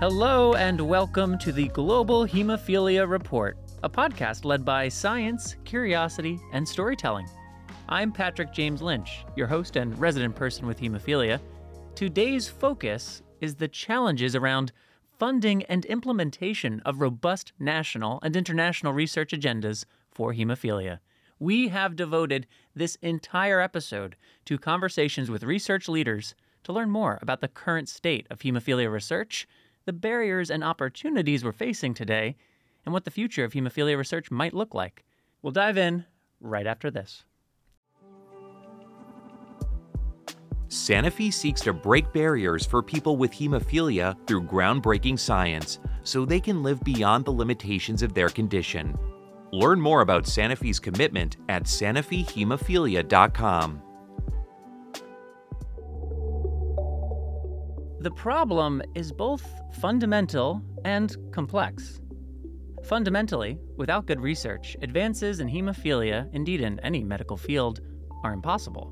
Hello, and welcome to the Global Hemophilia Report, a podcast led by science, curiosity, and storytelling. I'm Patrick James Lynch, your host and resident person with hemophilia. Today's focus is the challenges around funding and implementation of robust national and international research agendas for hemophilia. We have devoted this entire episode to conversations with research leaders to learn more about the current state of hemophilia research, the barriers and opportunities we're facing today, and what the future of hemophilia research might look like. We'll dive in right after this. Sanofi seeks to break barriers for people with hemophilia through groundbreaking science so they can live beyond the limitations of their condition. Learn more about Sanofi's commitment at sanofihemophilia.com. The problem is both fundamental and complex. Fundamentally, without good research, advances in hemophilia, indeed in any medical field, are impossible.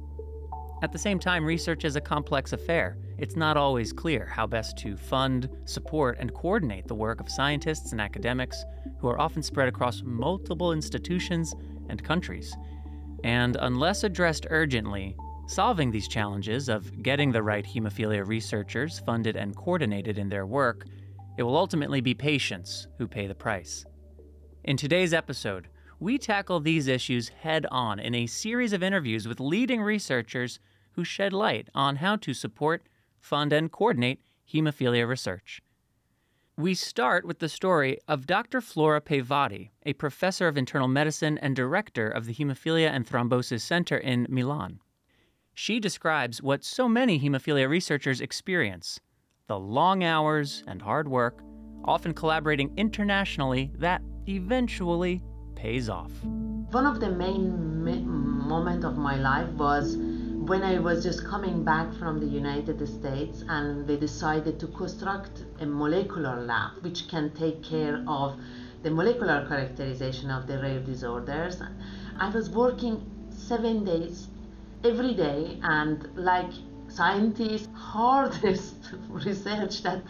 At the same time, research is a complex affair. It's not always clear how best to fund, support, and coordinate the work of scientists and academics who are often spread across multiple institutions and countries. And unless addressed urgently, solving these challenges of getting the right hemophilia researchers funded and coordinated in their work, it will ultimately be patients who pay the price. In today's episode, we tackle these issues head on in a series of interviews with leading researchers who shed light on how to support, fund, and coordinate hemophilia research. We start with the story of Dr. Flora Peyvandi, a professor of internal medicine and director of the Hemophilia and Thrombosis Center in Milan. She describes what so many hemophilia researchers experience the long hours and hard work, often collaborating internationally, that eventually pays off. One of the main moments of my life was when I was just coming back from the United States and they decided to construct a molecular lab which can take care of the molecular characterization of the rare disorders. I was working seven days every day and like scientists hardest research that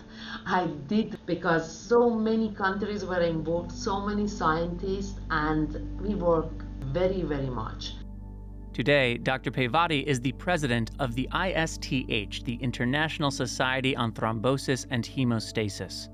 I did because so many countries were involved, so many scientists, and we work very, very much. Today, Dr. Peyvandi is the president of the ISTH, the International Society on Thrombosis and Hemostasis.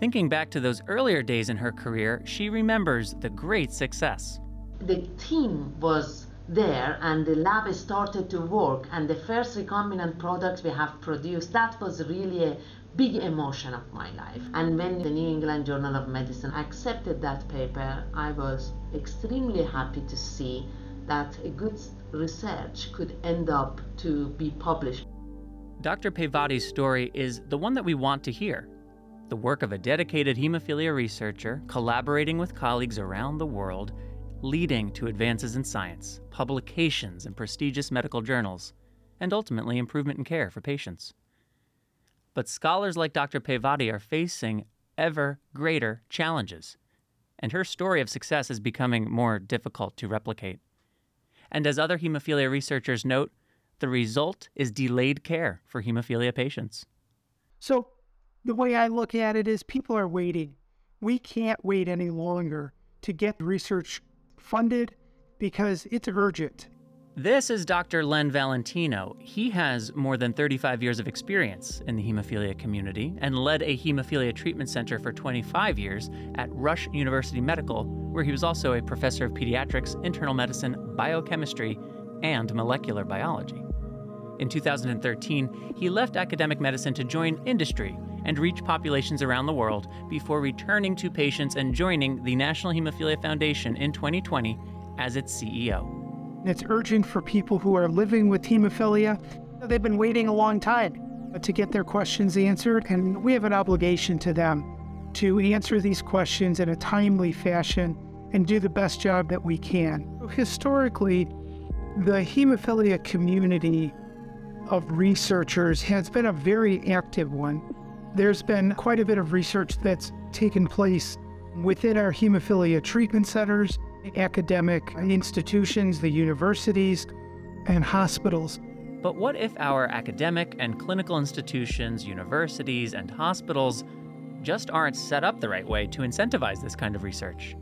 Thinking back to those earlier days in her career, she remembers the great success. The team was there and the lab started to work and the first recombinant product we have produced that was really a big emotion of my life. And when the new england journal of medicine accepted that paper i was extremely happy to see that a good research could end up to be published. Dr Peyvandi's story is the one that we want to hear. The work of a dedicated hemophilia researcher collaborating with colleagues around the world leading to advances in science, publications in prestigious medical journals, and ultimately improvement in care for patients. But scholars like Dr. Peyvandi are facing ever greater challenges, and her story of success is becoming more difficult to replicate. And as other hemophilia researchers note, the result is delayed care for hemophilia patients. So, the way I look at it is people are waiting. We can't wait any longer to get research funded because it's urgent. This is Dr. Len Valentino. He has more than 35 years of experience in the hemophilia community and led a hemophilia treatment center for 25 years at Rush University Medical, where he was also a professor of pediatrics, internal medicine, biochemistry, and molecular biology. In 2013, he left academic medicine to join industry and reach populations around the world before returning to patients and joining the National Hemophilia Foundation in 2020 as its CEO. It's urgent for people who are living with hemophilia. They've been waiting a long time to get their questions answered, and we have an obligation to them to answer these questions in a timely fashion and do the best job that we can. Historically, the hemophilia community of researchers has been a very active one. There's been quite a bit of research that's taken place within our hemophilia treatment centers, academic institutions, the universities, and hospitals. But what if our academic and clinical institutions, universities, and hospitals just aren't set up the right way to incentivize this kind of research?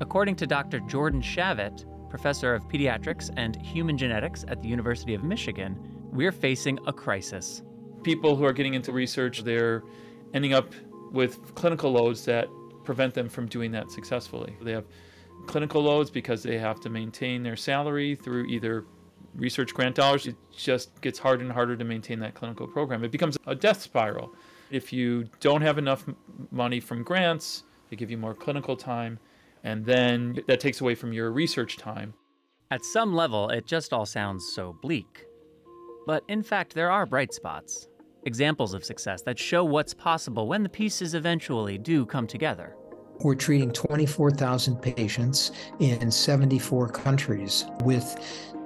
According to Dr. Jordan Shavit, professor of pediatrics and human genetics at the University of Michigan, we're facing a crisis. People who are getting into research, they're ending up with clinical loads that prevent them from doing that successfully. They have clinical loads because they have to maintain their salary through either research grant dollars. It just gets harder and harder to maintain that clinical program. It becomes a death spiral. If you don't have enough money from grants, they give you more clinical time, and then that takes away from your research time. At some level, it just all sounds so bleak. But in fact, there are bright spots, examples of success that show what's possible when the pieces eventually do come together. We're treating 24,000 patients in 74 countries with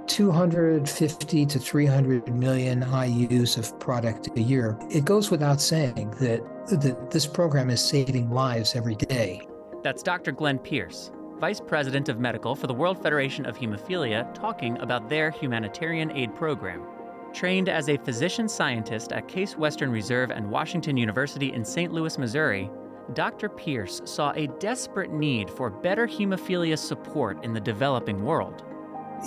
250 to 300 million IUs of product a year. It goes without saying that, that this program is saving lives every day. That's Dr. Glenn Pierce, Vice President of Medical for the World Federation of Hemophilia, talking about their humanitarian aid program. Trained as a physician scientist at Case Western Reserve and Washington University in St. Louis, Missouri, Dr. Pierce saw a desperate need for better hemophilia support in the developing world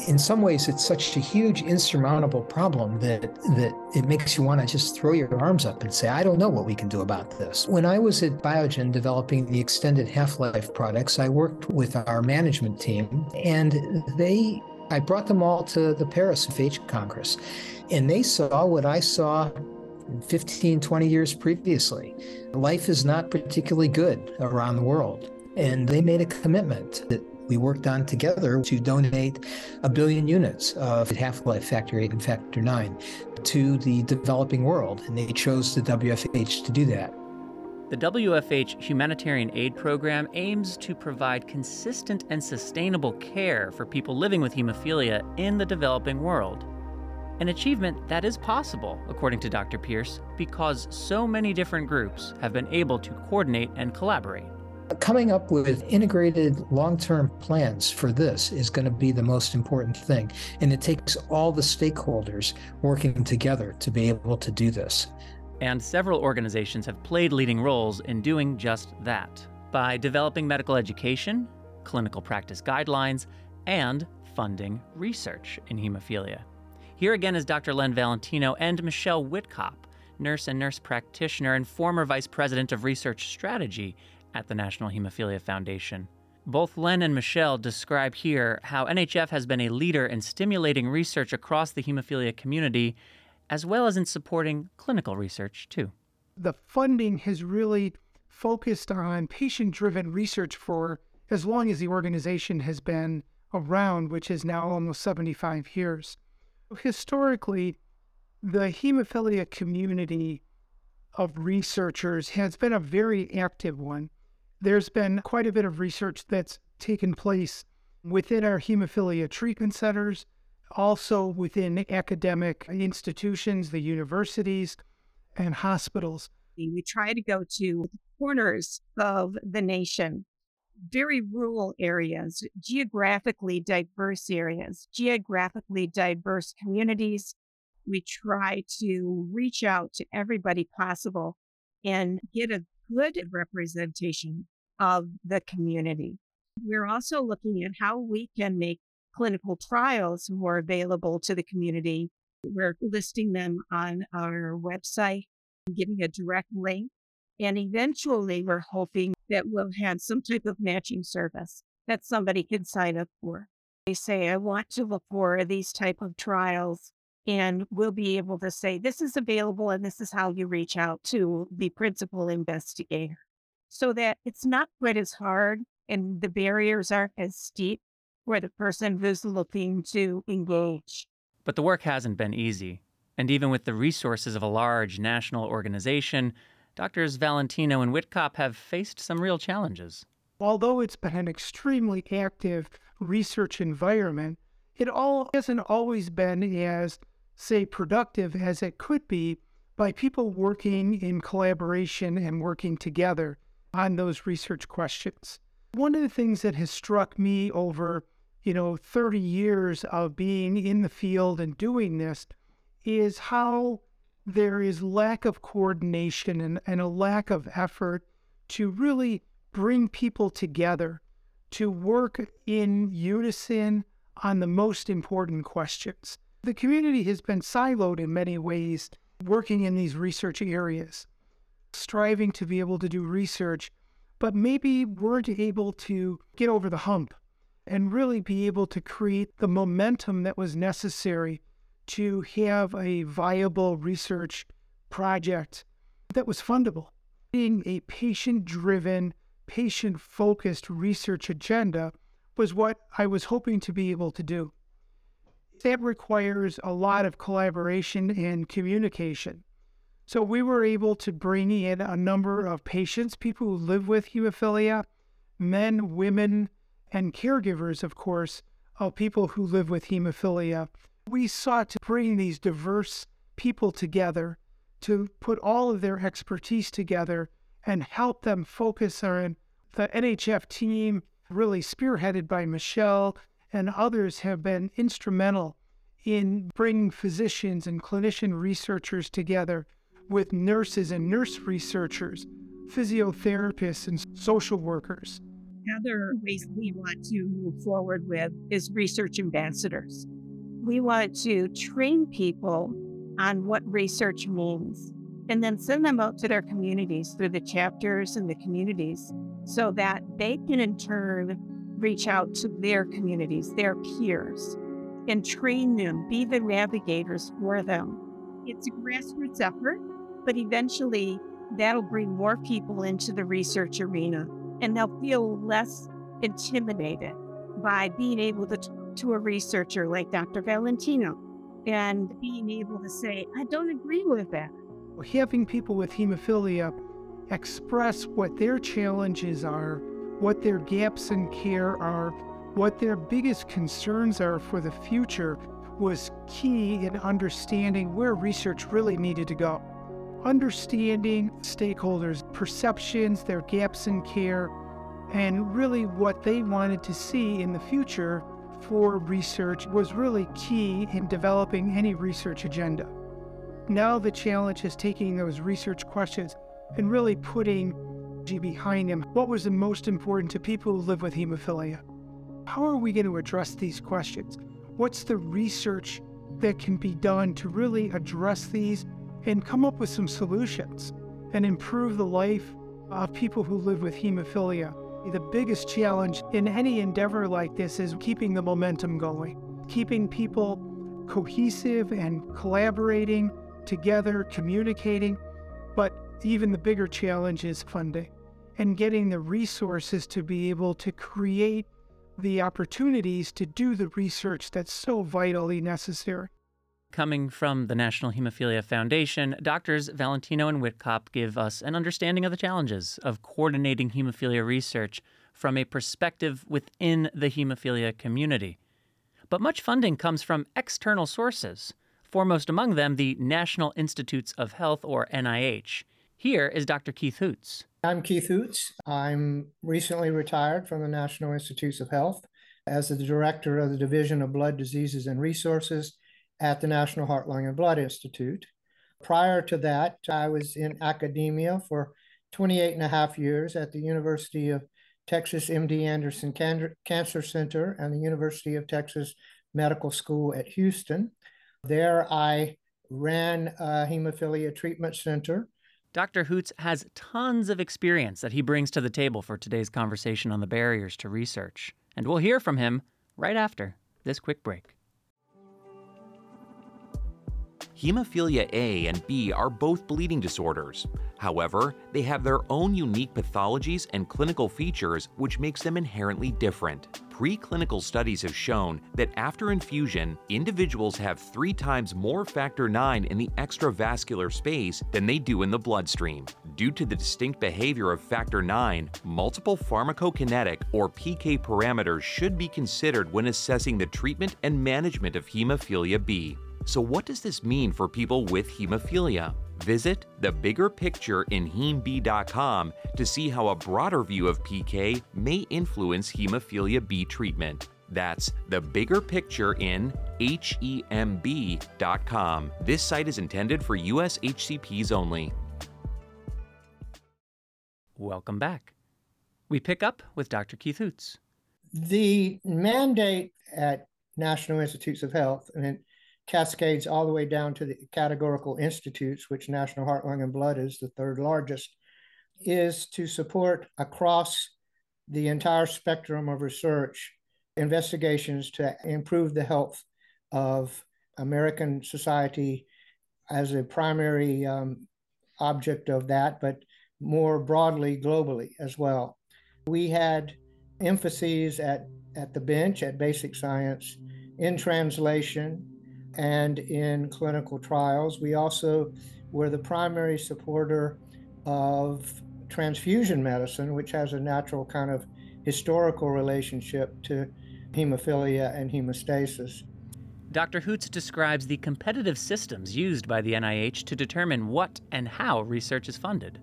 in some ways it's such a huge insurmountable problem that that it makes you want to just throw your arms up and say i don't know what we can do about this when i was at biogen developing the extended half-life products i worked with our management team and they i brought them all to the paris fh congress and they saw what i saw 15 20 years previously life is not particularly good around the world and they made a commitment that we worked on together to donate a billion units of half life factor 8 and factor 9 to the developing world, and they chose the WFH to do that. The WFH Humanitarian Aid Program aims to provide consistent and sustainable care for people living with hemophilia in the developing world. An achievement that is possible, according to Dr. Pierce, because so many different groups have been able to coordinate and collaborate. Coming up with integrated long term plans for this is going to be the most important thing. And it takes all the stakeholders working together to be able to do this. And several organizations have played leading roles in doing just that by developing medical education, clinical practice guidelines, and funding research in hemophilia. Here again is Dr. Len Valentino and Michelle Witkop, nurse and nurse practitioner and former vice president of research strategy at the National Hemophilia Foundation. Both Len and Michelle describe here how NHF has been a leader in stimulating research across the hemophilia community, as well as in supporting clinical research, too. The funding has really focused on patient driven research for as long as the organization has been around, which is now almost 75 years. Historically, the hemophilia community of researchers has been a very active one. There's been quite a bit of research that's taken place within our hemophilia treatment centers, also within academic institutions, the universities, and hospitals. We try to go to corners of the nation, very rural areas, geographically diverse areas, geographically diverse communities. We try to reach out to everybody possible and get a good representation of the community. We're also looking at how we can make clinical trials more available to the community. We're listing them on our website, giving a direct link. And eventually, we're hoping that we'll have some type of matching service that somebody can sign up for. They say, I want to look for these type of trials and we'll be able to say this is available and this is how you reach out to the principal investigator so that it's not quite as hard and the barriers aren't as steep for the person who's looking to engage. But the work hasn't been easy. And even with the resources of a large national organization, Doctors Valentino and Witkop have faced some real challenges. Although it's been an extremely active research environment, it all hasn't always been as, say, productive as it could be by people working in collaboration and working together on those research questions. One of the things that has struck me over, you know, 30 years of being in the field and doing this is how there is lack of coordination and, and a lack of effort to really bring people together to work in unison on the most important questions. The community has been siloed in many ways, working in these research areas, striving to be able to do research, but maybe weren't able to get over the hump and really be able to create the momentum that was necessary to have a viable research project that was fundable. Being a patient driven, patient focused research agenda was what I was hoping to be able to do. That requires a lot of collaboration and communication. So we were able to bring in a number of patients, people who live with hemophilia, men, women, and caregivers, of course, of people who live with hemophilia. We sought to bring these diverse people together to put all of their expertise together and help them focus on the NHF team, really spearheaded by Michelle and others, have been instrumental in bringing physicians and clinician researchers together with nurses and nurse researchers, physiotherapists, and social workers other ways we want to move forward with is research ambassadors. We want to train people on what research means and then send them out to their communities through the chapters and the communities so that they can in turn reach out to their communities, their peers, and train them, be the navigators for them. It's a grassroots effort, but eventually that'll bring more people into the research arena and they'll feel less intimidated by being able to talk to a researcher like Dr. Valentino and being able to say, I don't agree with that. Having people with hemophilia express what their challenges are, what their gaps in care are, what their biggest concerns are for the future was key in understanding where research really needed to go understanding stakeholders' perceptions, their gaps in care, and really what they wanted to see in the future for research was really key in developing any research agenda. Now the challenge is taking those research questions and really putting behind them. What was the most important to people who live with hemophilia? How are we going to address these questions? What's the research that can be done to really address these and come up with some solutions and improve the life of people who live with hemophilia. The biggest challenge in any endeavor like this is keeping the momentum going, keeping people cohesive and collaborating together, communicating. But even the bigger challenge is funding and getting the resources to be able to create the opportunities to do the research that's so vitally necessary. Coming from the National Hemophilia Foundation, doctors Valentino and Witkop give us an understanding of the challenges of coordinating hemophilia research from a perspective within the hemophilia community. But much funding comes from external sources, foremost among them the National Institutes of Health, or NIH. Here is Dr. Keith Hoots. I'm Keith Hoots. I'm recently retired from the National Institutes of Health as the director of the Division of Blood Diseases and Resources at the National Heart, Lung, and Blood Institute. Prior to that, I was in academia for 28 and a half years at the University of Texas MD Anderson Can- Cancer Center and the University of Texas Medical School at Houston. There, I ran a hemophilia treatment center. Dr. Hoots has tons of experience that he brings to the table for today's conversation on the barriers to research. And we'll hear from him right after this quick break. Hemophilia A and B are both bleeding disorders. However, they have their own unique pathologies and clinical features which makes them inherently different. Preclinical studies have shown that after infusion, individuals have three times more factor IX in the extravascular space than they do in the bloodstream. Due to the distinct behavior of factor IX, multiple pharmacokinetic or PK parameters should be considered when assessing the treatment and management of hemophilia B. So, what does this mean for people with hemophilia? Visit the bigger picture in hemb.com to see how a broader view of PK may influence hemophilia B treatment. That's the bigger picture in HEMB.com. This site is intended for U.S. HCPs only. Welcome back. We pick up with Dr. Keith Hoots. The mandate at National Institutes of Health, and it cascades all the way down to the categorical institutes, which National Heart, Lung, and Blood is the third largest, is to support across the entire spectrum of research investigations to improve the health of American society as a primary um, object of that, but more broadly globally as well. We had emphases at, at the bench, at basic science, in translation, and in clinical trials. We also were the primary supporter of transfusion medicine, which has a natural kind of historical relationship to hemophilia and hemostasis. Dr. Hoots describes the competitive systems used by the NIH to determine what and how research is funded.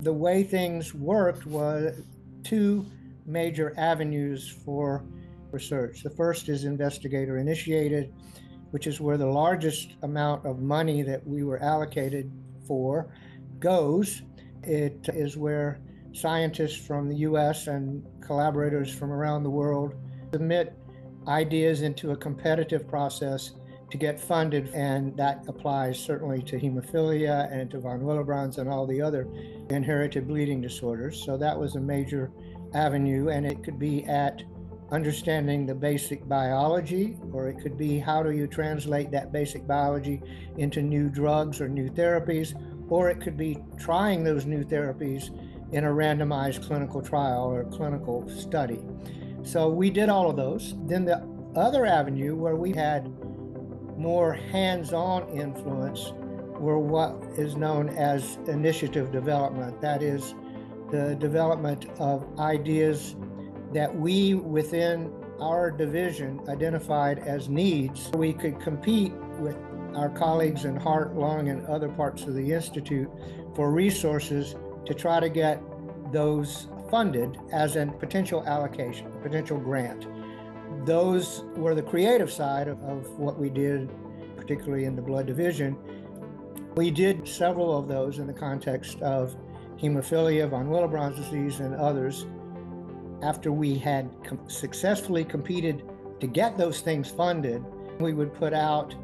The way things worked was two major avenues for research. The first is investigator initiated, which is where the largest amount of money that we were allocated for goes. It is where scientists from the US and collaborators from around the world submit ideas into a competitive process to get funded, and that applies certainly to hemophilia and to von Willebrand's and all the other inherited bleeding disorders. So that was a major avenue, and it could be at understanding the basic biology, or it could be how do you translate that basic biology into new drugs or new therapies, or it could be trying those new therapies in a randomized clinical trial or clinical study. So we did all of those. Then the other avenue where we had more hands on influence were what is known as initiative development. That is, the development of ideas that we within our division identified as needs. We could compete with our colleagues in heart, lung, and other parts of the Institute for resources to try to get those funded as a potential allocation, a potential grant. Those were the creative side of, of what we did, particularly in the blood division. We did several of those in the context of hemophilia, von Willebrand's disease, and others. After we had com- successfully competed to get those things funded, we would put out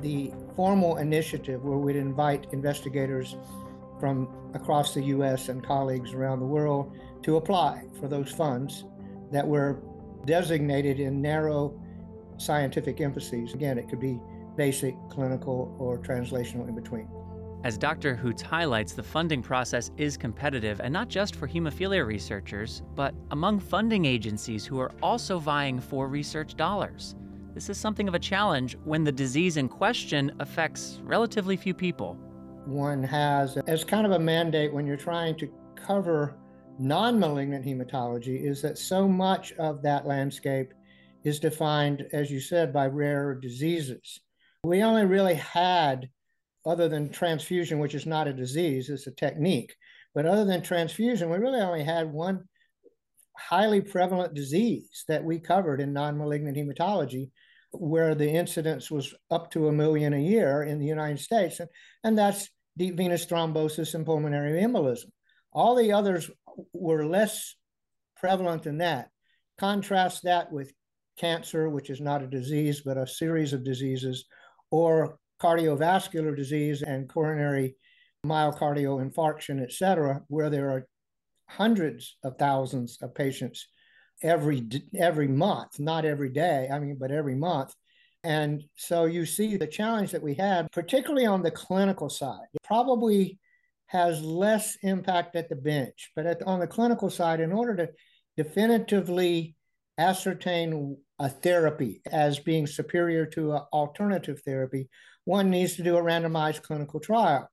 the formal initiative where we'd invite investigators from across the US and colleagues around the world to apply for those funds that were designated in narrow scientific emphases. Again, it could be basic, clinical, or translational in between. As Dr. Hoots highlights, the funding process is competitive, and not just for hemophilia researchers, but among funding agencies who are also vying for research dollars. This is something of a challenge when the disease in question affects relatively few people. One has, as kind of a mandate when you're trying to cover non malignant hematology, is that so much of that landscape is defined, as you said, by rare diseases. We only really had other than transfusion, which is not a disease, it's a technique. But other than transfusion, we really only had one highly prevalent disease that we covered in non malignant hematology, where the incidence was up to a million a year in the United States, and, and that's deep venous thrombosis and pulmonary embolism. All the others were less prevalent than that. Contrast that with cancer, which is not a disease, but a series of diseases, or cardiovascular disease and coronary myocardial infarction, et cetera, where there are hundreds of thousands of patients every every month, not every day, I mean, but every month. And so you see the challenge that we had, particularly on the clinical side, it probably has less impact at the bench. But at, on the clinical side, in order to definitively ascertain a therapy as being superior to an alternative therapy, one needs to do a randomized clinical trial.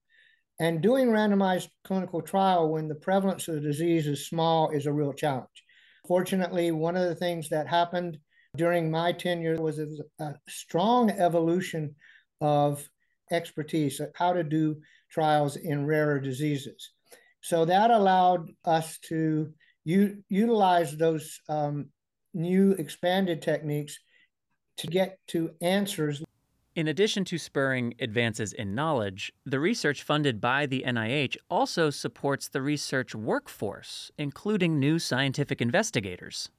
And doing randomized clinical trial when the prevalence of the disease is small is a real challenge. Fortunately, one of the things that happened during my tenure was a strong evolution of expertise how to do trials in rarer diseases. So that allowed us to u- utilize those um, new expanded techniques to get to answers. In addition to spurring advances in knowledge, the research funded by the NIH also supports the research workforce, including new scientific investigators.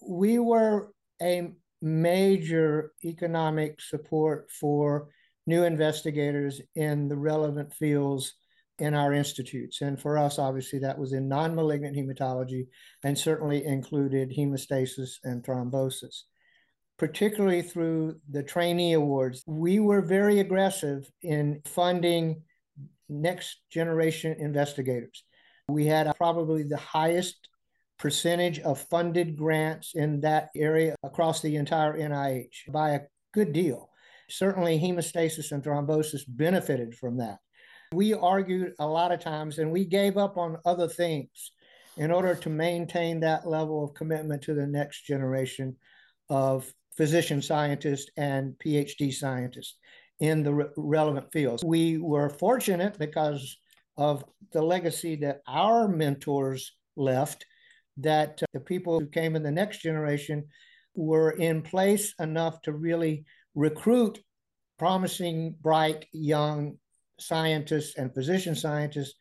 We were a major economic support for new investigators in the relevant fields in our institutes. And for us, obviously, that was in non malignant hematology and certainly included hemostasis and thrombosis. Particularly through the trainee awards, we were very aggressive in funding next generation investigators. We had probably the highest percentage of funded grants in that area across the entire NIH by a good deal. Certainly, hemostasis and thrombosis benefited from that. We argued a lot of times and we gave up on other things in order to maintain that level of commitment to the next generation of physician scientists and PhD scientists in the re- relevant fields. We were fortunate because of the legacy that our mentors left, that the people who came in the next generation were in place enough to really recruit promising, bright, young scientists and physician scientists,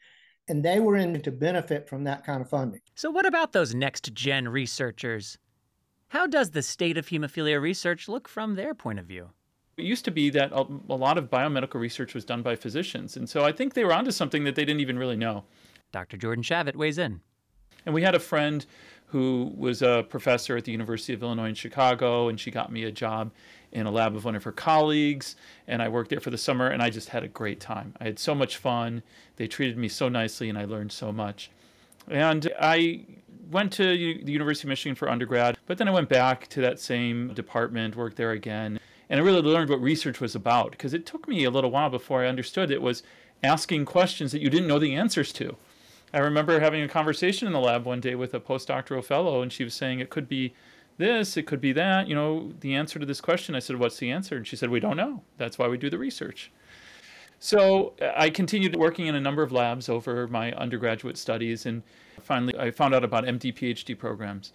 and they were in to benefit from that kind of funding. So, what about those next gen researchers? How does the state of hemophilia research look from their point of view? It used to be that a, lot of biomedical research was done by physicians, and so I think they were onto something that they didn't even really know. Dr. Jordan Shavit weighs in. And we had a friend who was a professor at the University of Illinois in Chicago, and she got me a job in a lab of one of her colleagues, and I worked there for the summer, and I just had a great time. I had so much fun. They treated me so nicely, and I learned so much. And I went to the University of Michigan for undergrad, but then I went back to that same department, worked there again, and I really learned what research was about because it took me a little while before I understood it was asking questions that you didn't know the answers to. I remember having a conversation in the lab one day with a postdoctoral fellow, and she was saying it could be this, it could be that, you know, the answer to this question. I said, What's the answer? And she said, We don't know. That's why we do the research. So uh, I continued working in a number of labs over my undergraduate studies, and finally I found out about MD PhD programs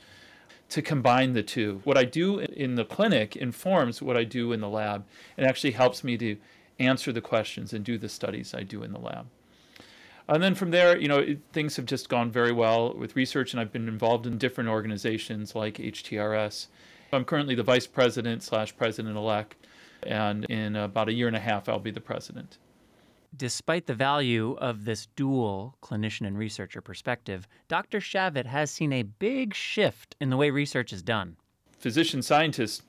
to combine the two. What I do in the clinic informs what I do in the lab. It actually helps me to answer the questions and do the studies I do in the lab. And then from there, you know, it, things have just gone very well with research, and I've been involved in different organizations like HTRS. I'm currently the vice president slash president elect, and in about a year and a half, I'll be the president. Despite the value of this dual clinician and researcher perspective, Dr. Shavit has seen a big shift in the way research is done. Physician scientists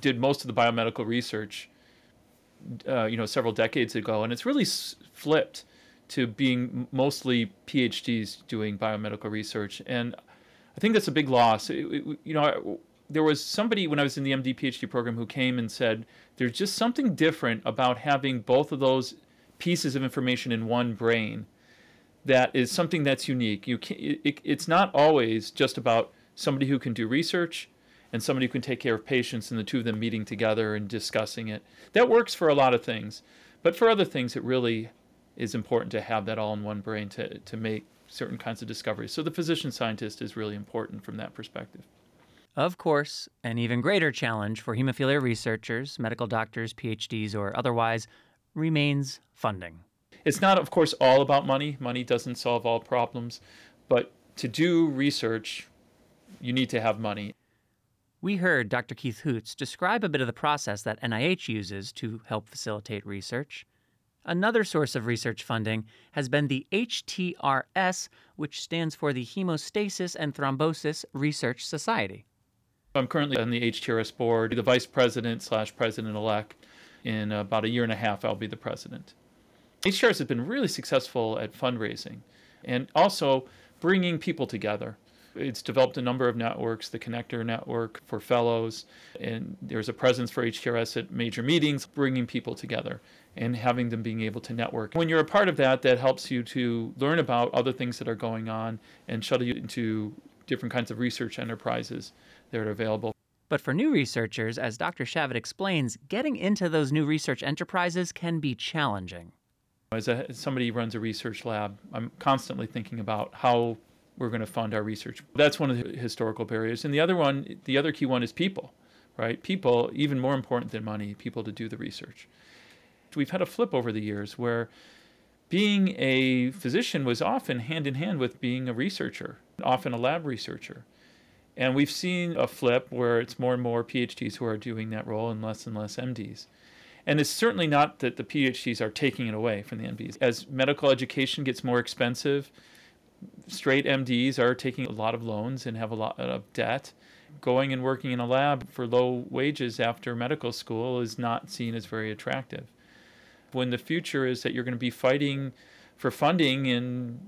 did most of the biomedical research, uh, you know, several decades ago, and it's really s- flipped to being mostly PhDs doing biomedical research, and I think that's a big loss. It, it, you know, there was somebody when I was in the MD PhD program who came and said there's just something different about having both of those pieces of information in one brain. That is something that's unique. You can, it, it's not always just about somebody who can do research and somebody who can take care of patients and the two of them meeting together and discussing it. That works for a lot of things, but for other things, it really is important to have that all in one brain to, to make certain kinds of discoveries. So the physician scientist is really important from that perspective. Of course, an even greater challenge for hemophilia researchers, medical doctors, PhDs, or otherwise remains funding. It's not, of course, all about money. Money doesn't solve all problems. But to do research, you need to have money. We heard Dr. Keith Hoots describe a bit of the process that NIH uses to help facilitate research. Another source of research funding has been the HTRS, which stands for the Hemostasis and Thrombosis Research Society. I'm currently on the HTRS board, the vice president slash president elect. In about a year and a half, I'll be the president. HTRS has been really successful at fundraising and also bringing people together. It's developed a number of networks, the Connector Network for fellows, and there's a presence for HTRS at major meetings, bringing people together and having them being able to network. When you're a part of that, that helps you to learn about other things that are going on and shuttle you into different kinds of research enterprises that are available. But for new researchers, as Dr. Shavit explains, getting into those new research enterprises can be challenging. As, a, as somebody who runs a research lab, I'm constantly thinking about how we're going to fund our research. That's one of the historical barriers. And the other one, the other key one is people, right? People, even more important than money, people to do the research. We've had a flip over the years where being a physician was often hand in hand with being a researcher, often a lab researcher. And we've seen a flip where it's more and more PhDs who are doing that role and less and less MDs. And it's certainly not that the PhDs are taking it away from the MDs. As medical education gets more expensive, straight MDs are taking a lot of loans and have a lot of debt. Going and working in a lab for low wages after medical school is not seen as very attractive. When the future is that you're going to be fighting for funding, and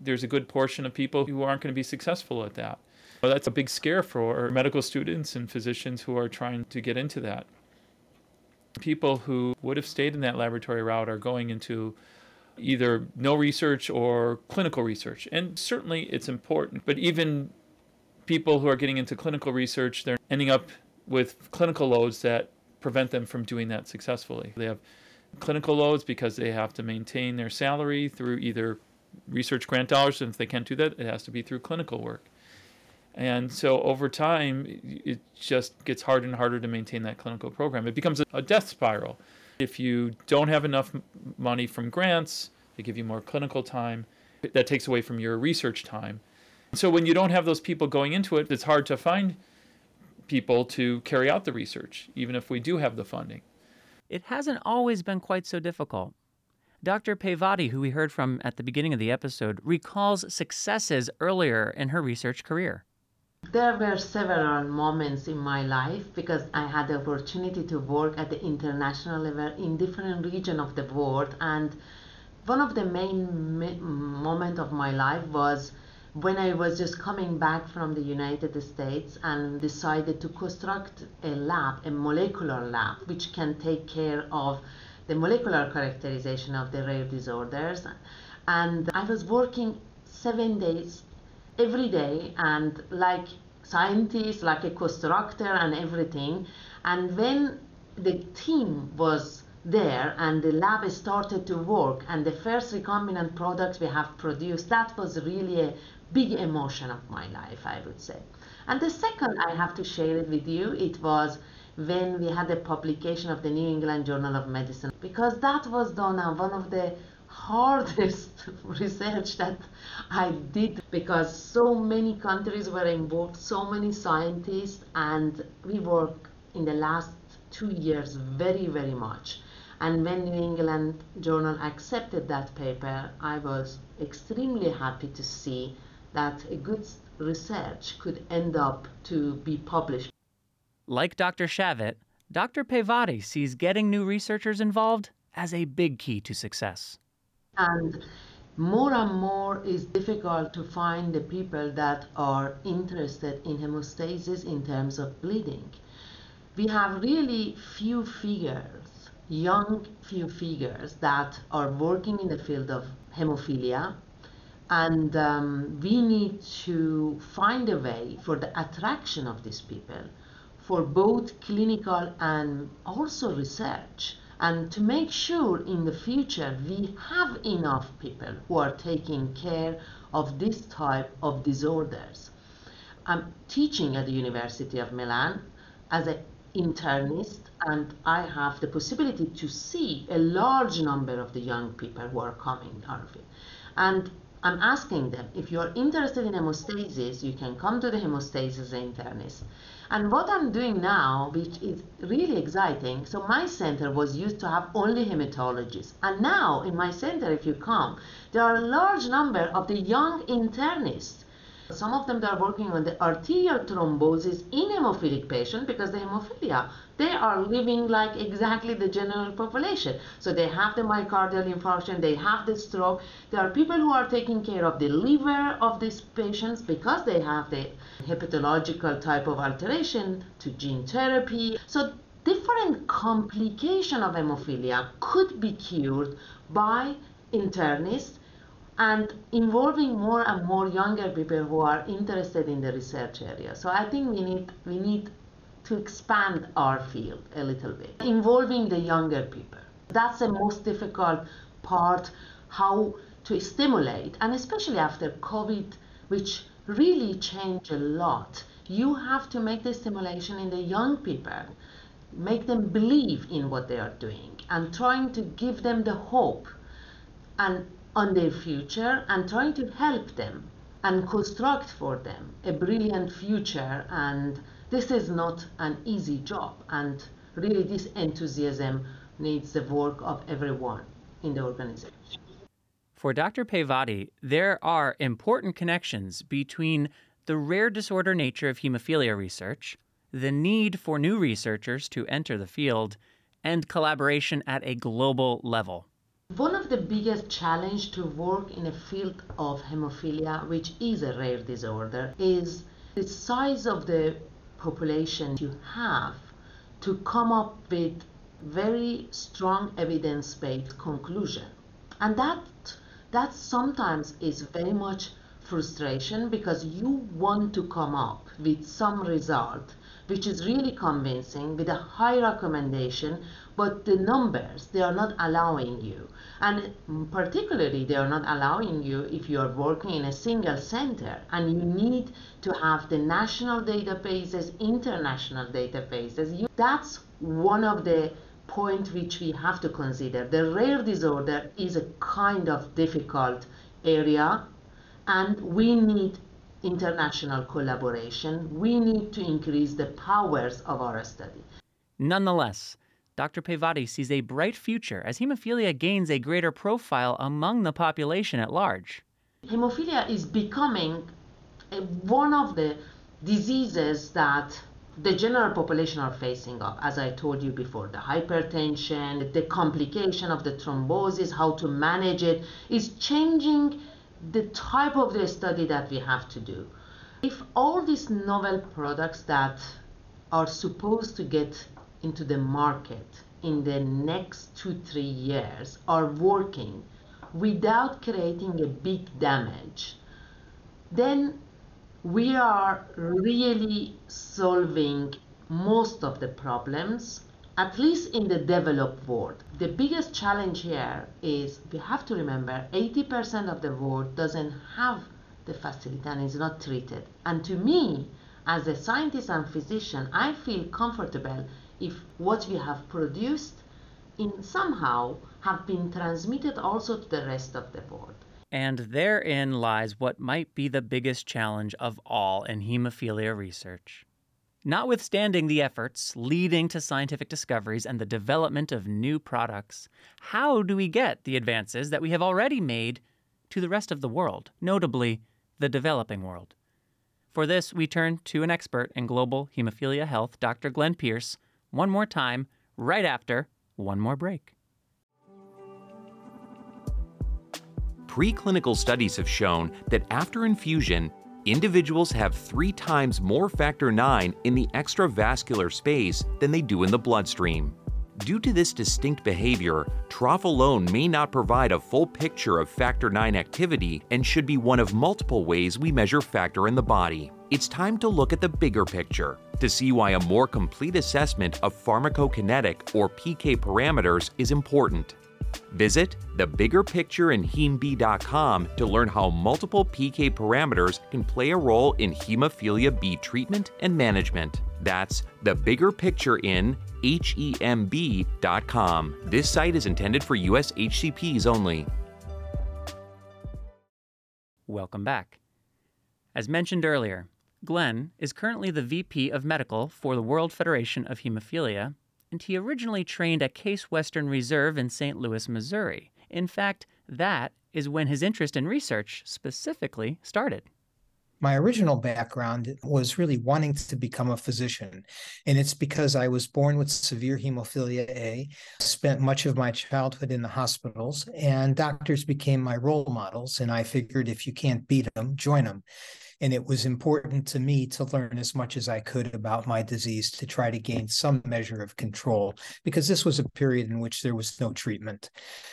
there's a good portion of people who aren't going to be successful at that. Well, that's a big scare for medical students and physicians who are trying to get into that. People who would have stayed in that laboratory route are going into either no research or clinical research. And certainly it's important, but even people who are getting into clinical research, they're ending up with clinical loads that prevent them from doing that successfully. They have clinical loads because they have to maintain their salary through either research grant dollars, and if they can't do that, it has to be through clinical work. And so over time, it just gets harder and harder to maintain that clinical program. It becomes a death spiral. If you don't have enough money from grants, they give you more clinical time. That takes away from your research time. So when you don't have those people going into it, it's hard to find people to carry out the research, even if we do have the funding. It hasn't always been quite so difficult. Dr. Peyvandi, who we heard from at the beginning of the episode, recalls successes earlier in her research career. There were several moments in my life because I had the opportunity to work at the international level in different regions of the world. And one of the main moments of my life was when I was just coming back from the United States and decided to construct a lab, a molecular lab, which can take care of the molecular characterization of the rare disorders. And I was working seven days every day and like scientists, like a constructor and everything. And when the team was there and the lab started to work and the first recombinant products we have produced, that was really a big emotion of my life, I would say. And the second, I have to share it with you, it was when we had the publication of the New England Journal of Medicine, because that was done on one of the hardest research that I did because so many countries were involved, so many scientists, and we worked in the last two years very, very much. And when New England Journal accepted that paper, I was extremely happy to see that a good research could end up to be published. Like Dr. Shavit, Dr. Peyvandi sees getting new researchers involved as a big key to success. And more and more is difficult to find the people that are interested in hemostasis in terms of bleeding. We have really few figures, young few figures that are working in the field of hemophilia and um, we need to find a way for the attraction of these people for both clinical and also research and to make sure in the future we have enough people who are taking care of this type of disorders. I'm teaching at the University of Milan as an internist and I have the possibility to see a large number of the young people who are coming out of it. And I'm asking them, if you're interested in hemostasis, you can come to the hemostasis internist. And what I'm doing now, which is really exciting, so my center was used to have only hematologists. And now in my center, if you come, there are a large number of the young internists some of them they are working on the arterial thrombosis in hemophilic patients because the hemophilia, they are living like exactly the general population. So they have the myocardial infarction, they have the stroke. There are people who are taking care of the liver of these patients because they have the hepatological type of alteration to gene therapy. So different complication of hemophilia could be cured by internists and involving more and more younger people who are interested in the research area. So I think we need we need to expand our field a little bit, involving the younger people. That's the most difficult part, how to stimulate, and especially after COVID which really changed a lot. You have to make the stimulation in the young people, make them believe in what they are doing, and trying to give them the hope and on their future and trying to help them and construct for them a brilliant future and this is not an easy job and really this enthusiasm needs the work of everyone in the organization. For Dr. Peyvandi, there are important connections between the rare disorder nature of hemophilia research, the need for new researchers to enter the field, and collaboration at a global level. One of the biggest challenge to work in a field of hemophilia, which is a rare disorder, is the size of the population you have to come up with very strong evidence-based conclusion. And that that sometimes is very much frustration because you want to come up with some result which is really convincing with a high recommendation but the numbers they are not allowing you and particularly they are not allowing you if you are working in a single center and you need to have the national databases international databases you, that's one of the point which we have to consider. The rare disorder is a kind of difficult area and we need international collaboration. We need to increase the powers of our study. Nonetheless, Dr. Peyvandi sees a bright future as hemophilia gains a greater profile among the population at large. Hemophilia is becoming one of the diseases that the general population are facing up, as I told you before, the hypertension, the complication of the thrombosis, how to manage it, is changing the type of the study that we have to do. If all these novel products that are supposed to get into the market in the next two, three years are working without creating a big damage, then we are really solving most of the problems, at least in the developed world. The biggest challenge here is we have to remember 80% of the world doesn't have the facility and is not treated. And to me, as a scientist and physician, I feel comfortable if what we have produced in somehow have been transmitted also to the rest of the world. And therein lies what might be the biggest challenge of all in hemophilia research. Notwithstanding the efforts leading to scientific discoveries and the development of new products, how do we get the advances that we have already made to the rest of the world, notably the developing world? For this, we turn to an expert in global hemophilia health, Dr. Glenn Pierce, one more time, right after one more break. Preclinical studies have shown that after infusion, individuals have three times more factor IX in the extravascular space than they do in the bloodstream. Due to this distinct behavior, trough alone may not provide a full picture of factor IX activity and should be one of multiple ways we measure factor in the body. It's time to look at the bigger picture to see why a more complete assessment of pharmacokinetic or PK parameters is important. Visit thebiggerpictureinhemb.com to learn how multiple PK parameters can play a role in hemophilia B treatment and management. That's thebiggerpictureinhemb.com. This site is intended for US HCPs only. Welcome back. As mentioned earlier, Glenn is currently the VP of Medical for the World Federation of Hemophilia and he originally trained at Case Western Reserve in St. Louis, Missouri. In fact, that is when his interest in research specifically started. My original background was really wanting to become a physician. And it's because I was born with severe hemophilia A, spent much of my childhood in the hospitals, and doctors became my role models. And I figured if you can't beat them, join them. And it was important to me to learn as much as I could about my disease to try to gain some measure of control, because this was a period in which there was no treatment.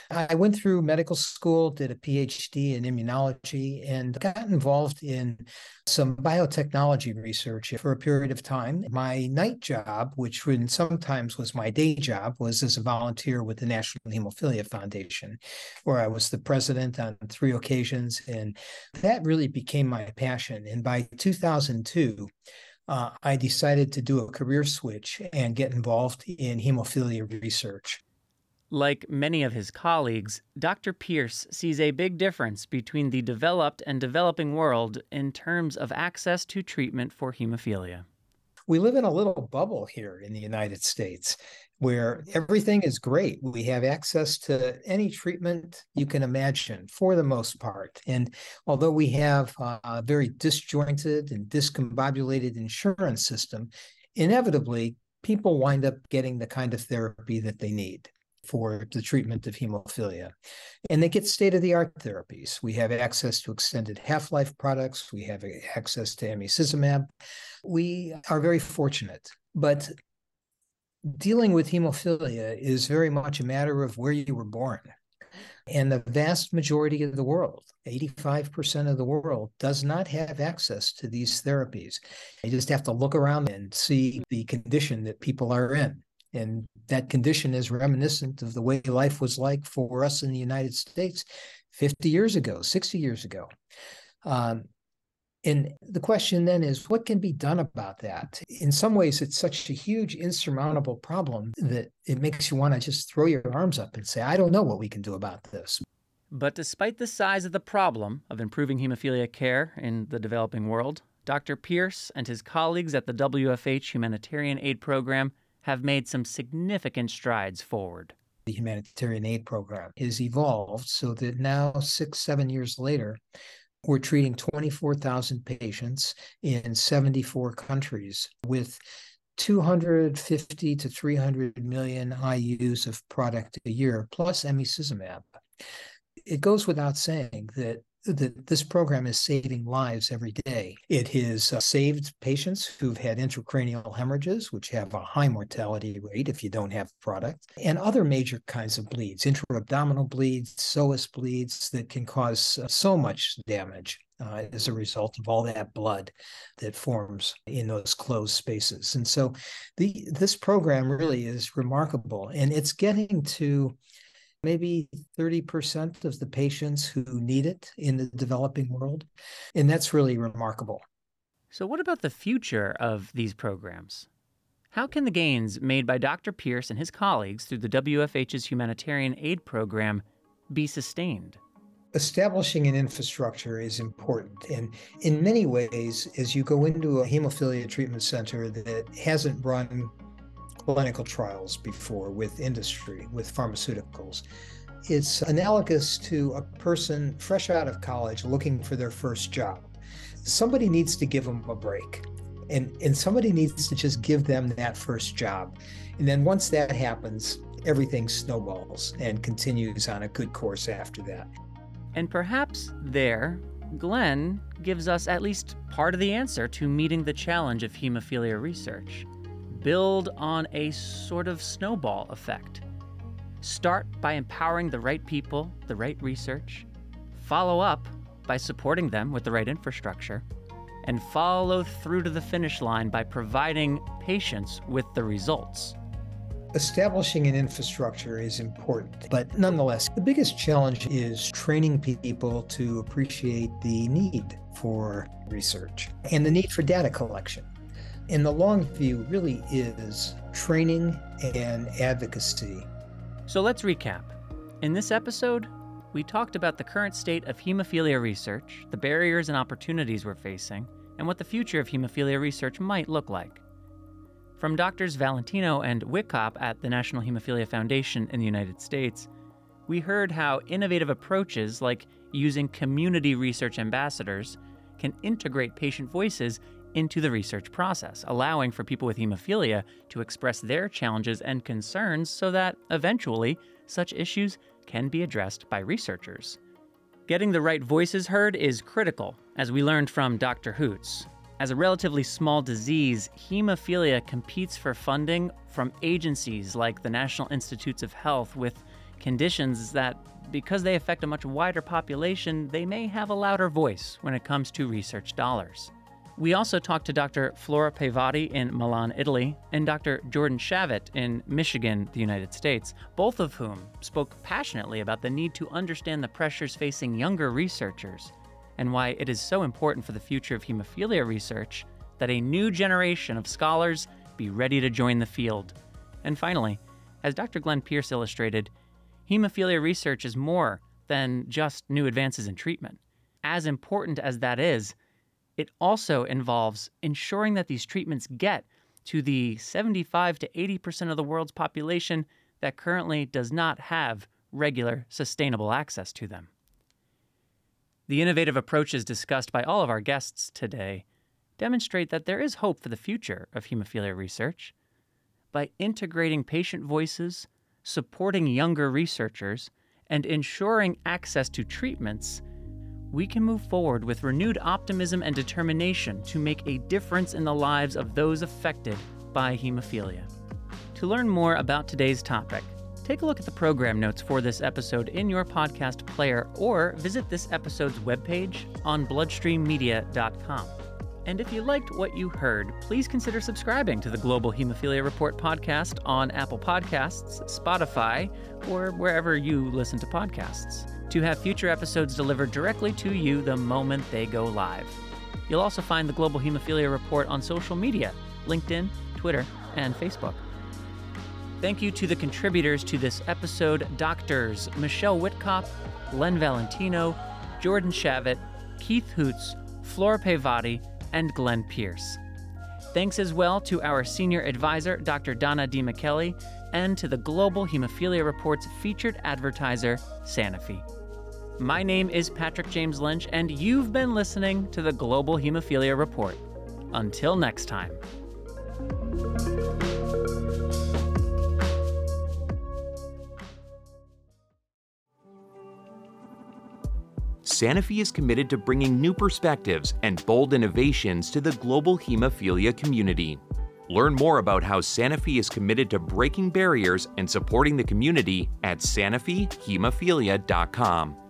I went through medical school, did a PhD in immunology, and got involved in some biotechnology research for a period of time. My night job, which sometimes was my day job, was as a volunteer with the National Hemophilia Foundation, where I was the president on three occasions. And that really became my passion. And by 2002, uh, I decided to do a career switch and get involved in hemophilia research. Like many of his colleagues, Dr. Pierce sees a big difference between the developed and developing world in terms of access to treatment for hemophilia. We live in a little bubble here in the United States where everything is great. We have access to any treatment you can imagine for the most part. And although we have a very disjointed and discombobulated insurance system, inevitably people wind up getting the kind of therapy that they need for the treatment of hemophilia. And they get state of the art therapies. We have access to extended half life products, we have access to emicizumab. We are very fortunate. But dealing with hemophilia is very much a matter of where you were born. And the vast majority of the world, 85% of the world, does not have access to these therapies. You just have to look around and see the condition that people are in. And that condition is reminiscent of the way life was like for us in the United States 50 years ago, 60 years ago. Um, and the question then is what can be done about that? In some ways, it's such a huge, insurmountable problem that it makes you want to just throw your arms up and say, I don't know what we can do about this. But despite the size of the problem of improving hemophilia care in the developing world, Dr. Pierce and his colleagues at the WFH Humanitarian Aid Program have made some significant strides forward. The humanitarian aid program has evolved so that now, six, seven years later, we're treating 24,000 patients in 74 countries with 250 to 300 million IUs of product a year, plus emicizumab. It goes without saying that that this program is saving lives every day. It has uh, saved patients who've had intracranial hemorrhages, which have a high mortality rate if you don't have product, and other major kinds of bleeds, intra-abdominal bleeds, psoas bleeds that can cause uh, so much damage. Uh, as a result of all that blood that forms in those closed spaces. And so the this program really is remarkable and it's getting to maybe 30% of the patients who need it in the developing world. And that's really remarkable. So, what about the future of these programs? How can the gains made by Dr. Pierce and his colleagues through the WFH's humanitarian aid program be sustained? Establishing an infrastructure is important. And in many ways, as you go into a hemophilia treatment center that hasn't run clinical trials before with industry, with pharmaceuticals. It's analogous to a person fresh out of college looking for their first job. Somebody needs to give them a break. And, and somebody needs to just give them that first job. And then once that happens, everything snowballs and continues on a good course after that. And perhaps there, Glenn gives us at least part of the answer to meeting the challenge of hemophilia research build on a sort of snowball effect. Start by empowering the right people, the right research, follow up by supporting them with the right infrastructure, and follow through to the finish line by providing patients with the results. Establishing an infrastructure is important, but nonetheless, the biggest challenge is training people to appreciate the need for research and the need for data collection. And the long view really is training and advocacy. So let's recap. In this episode, we talked about the current state of hemophilia research, the barriers and opportunities we're facing, and what the future of hemophilia research might look like. From Doctors Valentino and Witkop at the National Hemophilia Foundation in the United States, we heard how innovative approaches like using community research ambassadors can integrate patient voices into the research process, allowing for people with hemophilia to express their challenges and concerns so that eventually such issues can be addressed by researchers. Getting the right voices heard is critical, as we learned from Dr. Hoots. As a relatively small disease, hemophilia competes for funding from agencies like the National Institutes of Health with conditions that, because they affect a much wider population, they may have a louder voice when it comes to research dollars. We also talked to Dr. Flora Peyvandi in Milan, Italy, and Dr. Jordan Shavit in Michigan, the United States, both of whom spoke passionately about the need to understand the pressures facing younger researchers and why it is so important for the future of hemophilia research that a new generation of scholars be ready to join the field. And finally, as Dr. Glenn Pierce illustrated, hemophilia research is more than just new advances in treatment. As important as that is, it also involves ensuring that these treatments get to the 75 to 80% of the world's population that currently does not have regular, sustainable access to them. The innovative approaches discussed by all of our guests today demonstrate that there is hope for the future of hemophilia research. By integrating patient voices, supporting younger researchers, and ensuring access to treatments, we can move forward with renewed optimism and determination to make a difference in the lives of those affected by hemophilia. To learn more about today's topic, take a look at the program notes for this episode in your podcast player or visit this episode's webpage on bloodstreammedia.com. And if you liked what you heard, please consider subscribing to the Global Hemophilia Report podcast on Apple Podcasts, Spotify, or wherever you listen to podcasts to have future episodes delivered directly to you the moment they go live. You'll also find the Global Hemophilia Report on social media LinkedIn, Twitter, and Facebook. Thank you to the contributors to this episode doctors Michelle Witkop, Len Valentino, Jordan Shavit, Keith Hoots, Flora Peyvandi, and Glenn Pierce. Thanks as well to our senior advisor, Dr. Donna DiMichele, and to the Global Hemophilia Report's featured advertiser, Sanofi. My name is Patrick James Lynch, and you've been listening to the Global Hemophilia Report. Until next time. Sanofi is committed to bringing new perspectives and bold innovations to the global hemophilia community. Learn more about how Sanofi is committed to breaking barriers and supporting the community at sanofihemophilia.com.